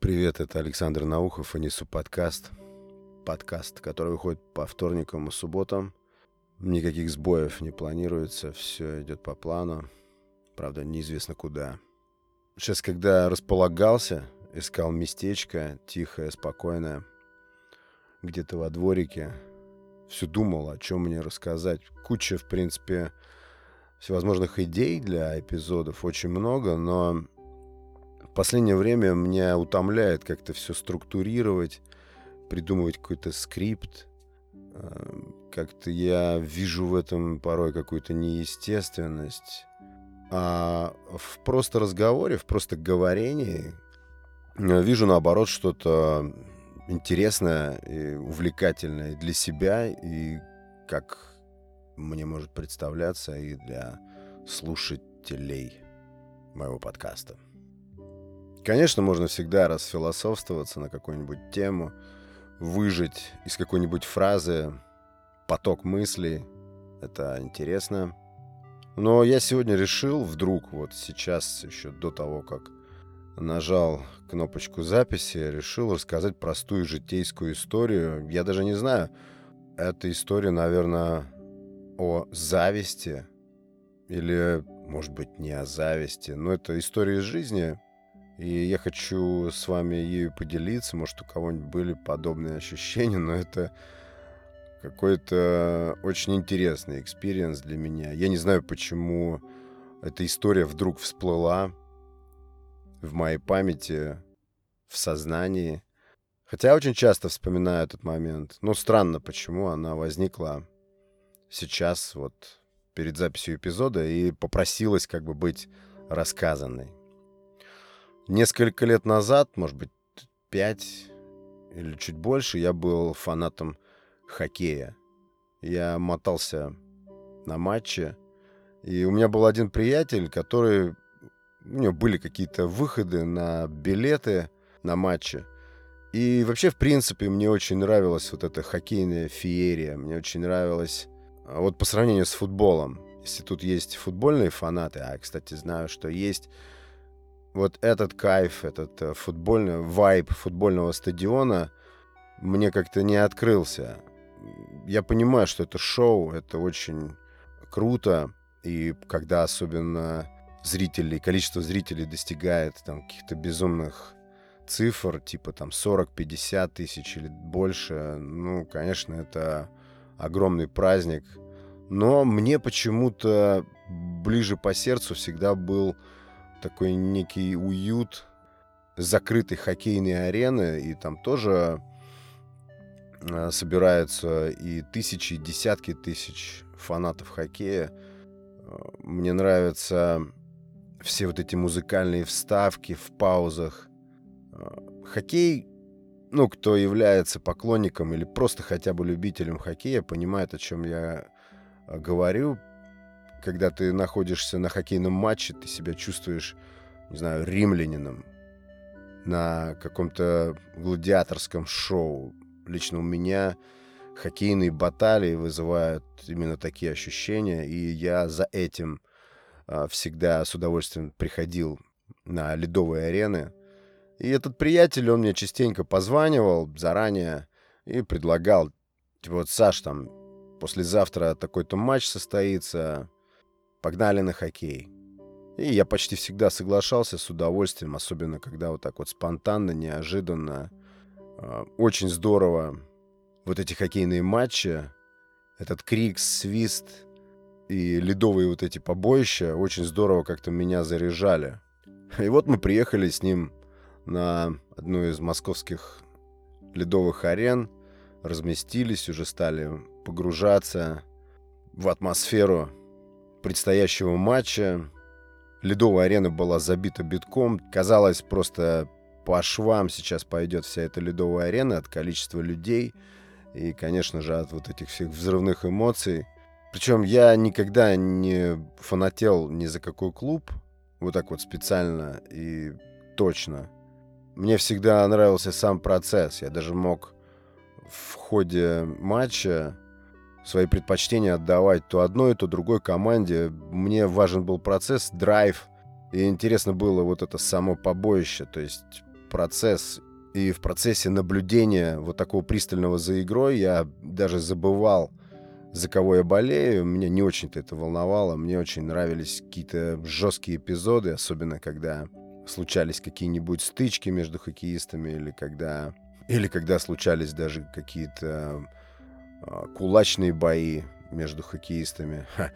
Привет, это Александр Наухов и несу подкаст. Подкаст, который выходит по вторникам и субботам. Никаких сбоев не планируется, все идет по плану. Правда, неизвестно куда. Сейчас, когда располагался, искал местечко, тихое, спокойное, где-то во дворике, все думал, о чем мне рассказать. Куча, в принципе, всевозможных идей для эпизодов, очень много, но в последнее время меня утомляет как-то все структурировать, придумывать какой-то скрипт. Э, как-то я вижу в этом порой какую-то неестественность. А в просто разговоре, в просто говорении э, вижу наоборот что-то интересное и увлекательное для себя и как мне может представляться и для слушателей моего подкаста. Конечно, можно всегда расфилософствоваться на какую-нибудь тему, выжить из какой-нибудь фразы поток мыслей. Это интересно. Но я сегодня решил вдруг, вот сейчас, еще до того, как нажал кнопочку записи, решил рассказать простую житейскую историю. Я даже не знаю, эта история, наверное, о зависти или, может быть, не о зависти, но это история из жизни, и я хочу с вами ею поделиться. Может, у кого-нибудь были подобные ощущения, но это какой-то очень интересный experience для меня. Я не знаю, почему эта история вдруг всплыла в моей памяти, в сознании. Хотя я очень часто вспоминаю этот момент. Но странно, почему она возникла сейчас, вот перед записью эпизода, и попросилась как бы быть рассказанной. Несколько лет назад, может быть, пять или чуть больше, я был фанатом хоккея. Я мотался на матче, и у меня был один приятель, который... У него были какие-то выходы на билеты на матчи. И вообще, в принципе, мне очень нравилась вот эта хоккейная феерия. Мне очень нравилось... А, вот по сравнению с футболом. Если тут есть футбольные фанаты, а, кстати, знаю, что есть вот этот кайф, этот э, футбольный вайб футбольного стадиона мне как-то не открылся. Я понимаю, что это шоу, это очень круто, и когда особенно зрителей, количество зрителей достигает там каких-то безумных цифр, типа там 40-50 тысяч или больше, ну, конечно, это огромный праздник. Но мне почему-то ближе по сердцу всегда был такой некий уют закрытой хоккейной арены, и там тоже э, собираются и тысячи, и десятки тысяч фанатов хоккея. Мне нравятся все вот эти музыкальные вставки в паузах. Э, хоккей, ну, кто является поклонником или просто хотя бы любителем хоккея, понимает, о чем я говорю, когда ты находишься на хоккейном матче, ты себя чувствуешь, не знаю, римлянином на каком-то гладиаторском шоу. Лично у меня хоккейные баталии вызывают именно такие ощущения, и я за этим а, всегда с удовольствием приходил на ледовые арены. И этот приятель, он мне частенько позванивал заранее и предлагал, типа, вот, Саш, там, послезавтра такой-то матч состоится, погнали на хоккей. И я почти всегда соглашался с удовольствием, особенно когда вот так вот спонтанно, неожиданно. А, очень здорово вот эти хоккейные матчи, этот крик, свист и ледовые вот эти побоища очень здорово как-то меня заряжали. И вот мы приехали с ним на одну из московских ледовых арен, разместились, уже стали погружаться в атмосферу предстоящего матча. Ледовая арена была забита битком. Казалось, просто по швам сейчас пойдет вся эта ледовая арена от количества людей и, конечно же, от вот этих всех взрывных эмоций. Причем я никогда не фанател ни за какой клуб, вот так вот специально и точно. Мне всегда нравился сам процесс. Я даже мог в ходе матча свои предпочтения отдавать то одной, то другой команде. Мне важен был процесс, драйв И интересно было вот это само побоище, то есть процесс. И в процессе наблюдения вот такого пристального за игрой я даже забывал, за кого я болею. Меня не очень-то это волновало. Мне очень нравились какие-то жесткие эпизоды, особенно когда случались какие-нибудь стычки между хоккеистами или когда, или когда случались даже какие-то э, кулачные бои между хоккеистами. Ха.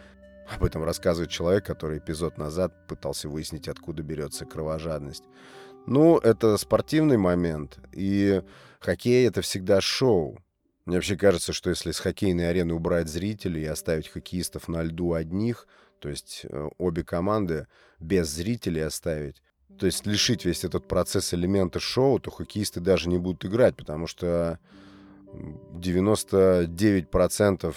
Об этом рассказывает человек, который эпизод назад пытался выяснить, откуда берется кровожадность. Ну, это спортивный момент, и хоккей — это всегда шоу. Мне вообще кажется, что если с хоккейной арены убрать зрителей и оставить хоккеистов на льду одних, то есть э, обе команды без зрителей оставить, то есть лишить весь этот процесс элемента шоу, то хоккеисты даже не будут играть, потому что 99%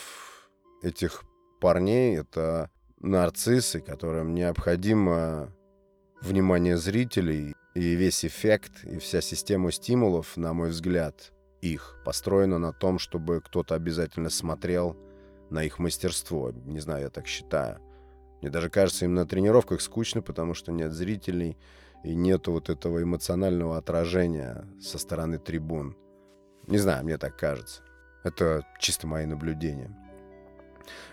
этих парней — это нарциссы, которым необходимо внимание зрителей, и весь эффект, и вся система стимулов, на мой взгляд, их построена на том, чтобы кто-то обязательно смотрел на их мастерство. Не знаю, я так считаю. Мне даже кажется, им на тренировках скучно, потому что нет зрителей, и нет вот этого эмоционального отражения со стороны трибун. Не знаю, мне так кажется. Это чисто мои наблюдения.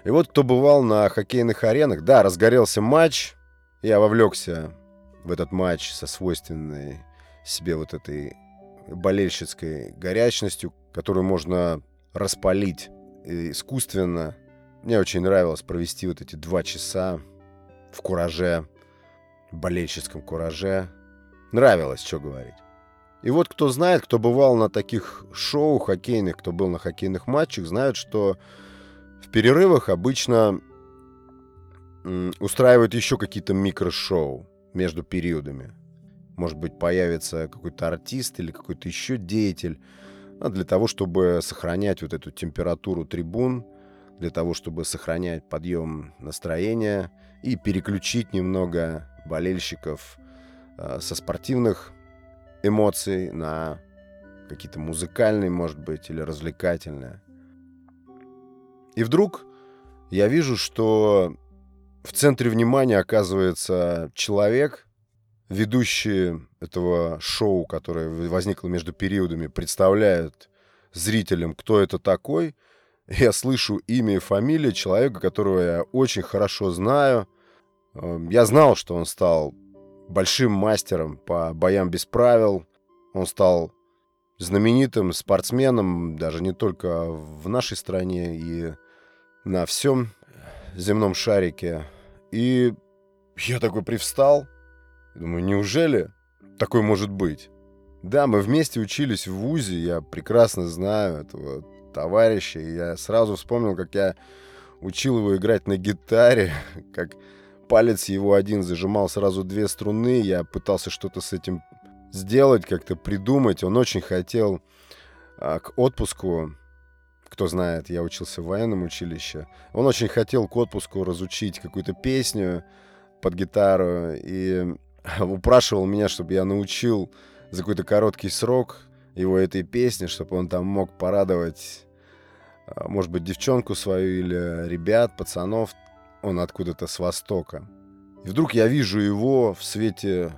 И вот кто бывал на хоккейных аренах, да, разгорелся матч, я вовлекся в этот матч со свойственной себе вот этой болельщицкой горячностью, которую можно распалить искусственно. Мне очень нравилось провести вот эти два часа в кураже, в болельщицком кураже. Нравилось, что говорить. И вот кто знает, кто бывал на таких шоу хоккейных, кто был на хоккейных матчах, знают, что в перерывах обычно устраивают еще какие-то микрошоу между периодами. Может быть, появится какой-то артист или какой-то еще деятель а для того, чтобы сохранять вот эту температуру трибун, для того, чтобы сохранять подъем настроения и переключить немного болельщиков э, со спортивных эмоций на какие-то музыкальные, может быть, или развлекательные. И вдруг я вижу, что в центре внимания оказывается человек, ведущий этого шоу, которое возникло между периодами, представляет зрителям, кто это такой. Я слышу имя и фамилию человека, которого я очень хорошо знаю. Эм, я знал, что он стал большим мастером по боям без правил. Он стал знаменитым спортсменом, даже не только в нашей стране и на всем земном шарике. И я такой привстал. Думаю, неужели такой может быть? Да, мы вместе учились в ВУЗе, я прекрасно знаю этого товарища. И я сразу вспомнил, как я учил его играть на гитаре, как палец его один зажимал сразу две струны. Я пытался что-то с этим сделать, как-то придумать. Он очень хотел а, к отпуску кто знает, я учился в военном училище. Он очень хотел к отпуску разучить какую-то песню под гитару и упрашивал меня, чтобы я научил за какой-то короткий срок его этой песни, чтобы он там мог порадовать, а, может быть, девчонку свою или ребят, пацанов. Он откуда-то с востока. И вдруг я вижу его в свете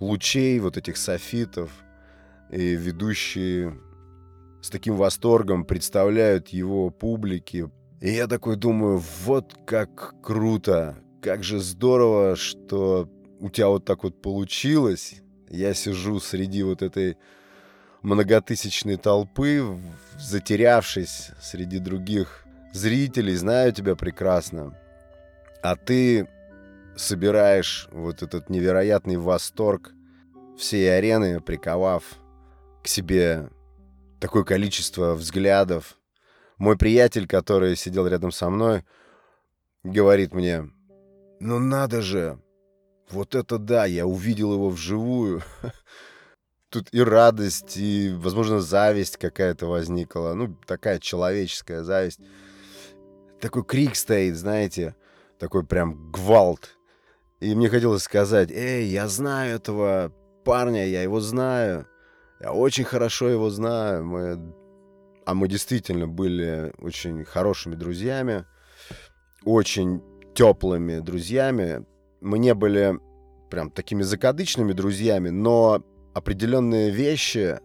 лучей вот этих софитов и ведущие с таким восторгом представляют его публике. И я такой думаю, вот как круто, как же здорово, что у тебя вот так вот получилось. Я сижу среди вот этой многотысячной толпы, затерявшись среди других зрителей, знаю тебя прекрасно. А ты собираешь вот этот невероятный восторг всей арены, приковав к себе такое количество взглядов. Мой приятель, который сидел рядом со мной, говорит мне, ну надо же, вот это да, я увидел его вживую. Тут и радость, и, возможно, зависть какая-то возникла. Ну, такая человеческая зависть. Такой крик стоит, знаете, такой прям гвалт. И мне хотелось сказать, эй, я знаю этого парня, я его знаю. Я очень хорошо его знаю. Мы... А мы действительно были очень хорошими друзьями, очень теплыми друзьями. Мы не были прям такими закадычными друзьями, но определенные вещи,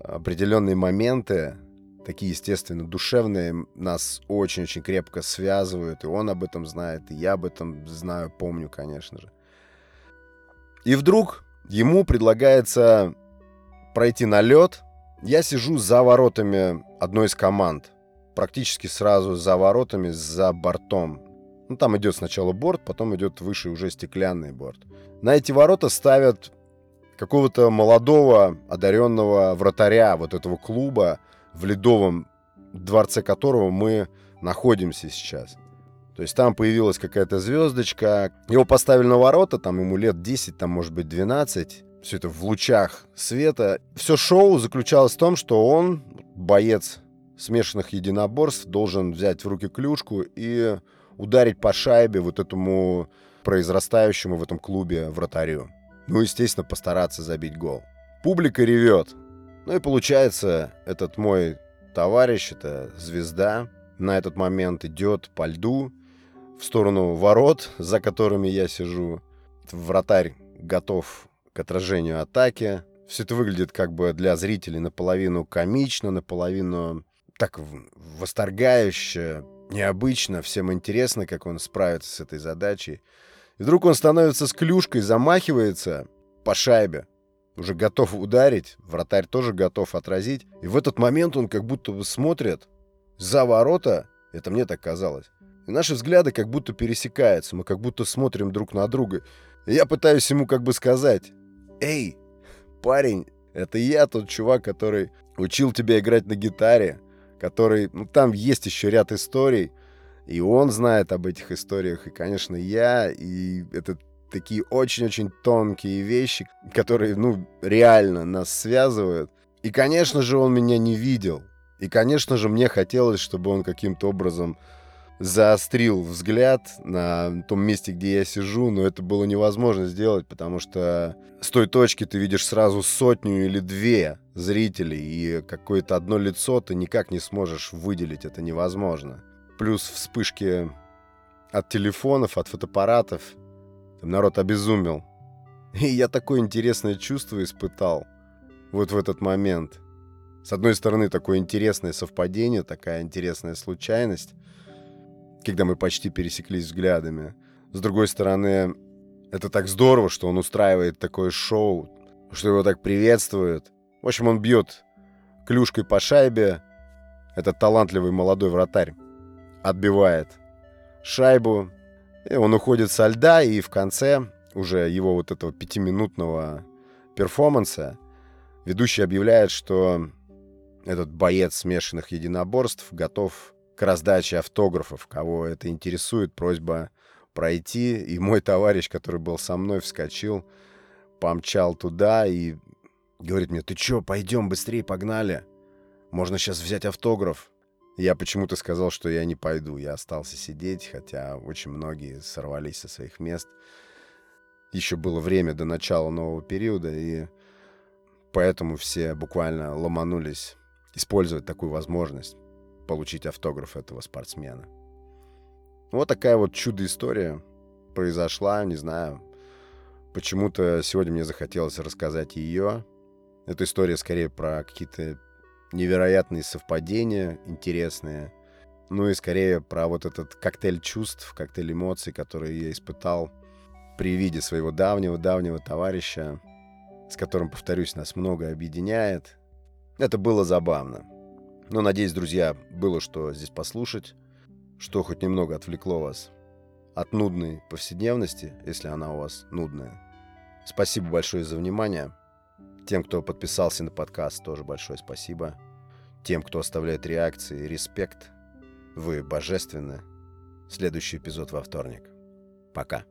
определенные моменты, такие, естественно, душевные, нас очень-очень крепко связывают, и он об этом знает, и я об этом знаю, помню, конечно же. И вдруг ему предлагается пройти на лед. Я сижу за воротами одной из команд, практически сразу за воротами, за бортом. Ну, там идет сначала борт, потом идет выше уже стеклянный борт. На эти ворота ставят какого-то молодого, одаренного вратаря вот этого клуба, в ледовом дворце которого мы находимся сейчас. То есть там появилась какая-то звездочка, его поставили на ворота, там ему лет 10, там может быть 12, все это в лучах света. Все шоу заключалось в том, что он, боец смешанных единоборств, должен взять в руки клюшку и ударить по шайбе вот этому произрастающему в этом клубе вратарю. Ну, естественно, постараться забить гол. Публика ревет. Ну и получается, этот мой товарищ, это звезда, на этот момент идет по льду в сторону ворот, за которыми я сижу. Вратарь готов к отражению атаки. Все это выглядит как бы для зрителей наполовину комично, наполовину так восторгающе, необычно. Всем интересно, как он справится с этой задачей. И вдруг он становится с клюшкой, замахивается по шайбе. Уже готов ударить, вратарь тоже готов отразить. И в этот момент он как будто смотрит за ворота, это мне так казалось. И наши взгляды как будто пересекаются, мы как будто смотрим друг на друга. И я пытаюсь ему как бы сказать, «Эй, парень, это я тот чувак, который учил тебя играть на гитаре, который... Ну, там есть еще ряд историй, и он знает об этих историях, и, конечно, я, и это такие очень-очень тонкие вещи, которые, ну, реально нас связывают. И, конечно же, он меня не видел. И, конечно же, мне хотелось, чтобы он каким-то образом заострил взгляд на том месте, где я сижу, но это было невозможно сделать, потому что с той точки ты видишь сразу сотню или две зрителей, и какое-то одно лицо ты никак не сможешь выделить, это невозможно. Плюс вспышки от телефонов, от фотоаппаратов. Там народ обезумел. И я такое интересное чувство испытал вот в этот момент. С одной стороны, такое интересное совпадение, такая интересная случайность, когда мы почти пересеклись взглядами. С другой стороны, это так здорово, что он устраивает такое шоу, что его так приветствуют. В общем, он бьет клюшкой по шайбе. Этот талантливый молодой вратарь отбивает шайбу. И он уходит со льда, и в конце уже его вот этого пятиминутного перформанса ведущий объявляет, что этот боец смешанных единоборств готов к раздаче автографов. Кого это интересует, просьба пройти. И мой товарищ, который был со мной, вскочил, помчал туда и говорит мне, ты чё, пойдем быстрее, погнали. Можно сейчас взять автограф. Я почему-то сказал, что я не пойду. Я остался сидеть, хотя очень многие сорвались со своих мест. Еще было время до начала нового периода, и поэтому все буквально ломанулись использовать такую возможность получить автограф этого спортсмена. Вот такая вот чудо-история произошла, не знаю. Почему-то сегодня мне захотелось рассказать ее. Эта история скорее про какие-то невероятные совпадения, интересные. Ну и скорее про вот этот коктейль чувств, коктейль эмоций, которые я испытал при виде своего давнего-давнего товарища, с которым, повторюсь, нас много объединяет. Это было забавно. Но, надеюсь, друзья, было что здесь послушать, что хоть немного отвлекло вас от нудной повседневности, если она у вас нудная. Спасибо большое за внимание. Тем, кто подписался на подкаст, тоже большое спасибо. Тем, кто оставляет реакции, респект. Вы божественны. Следующий эпизод во вторник. Пока.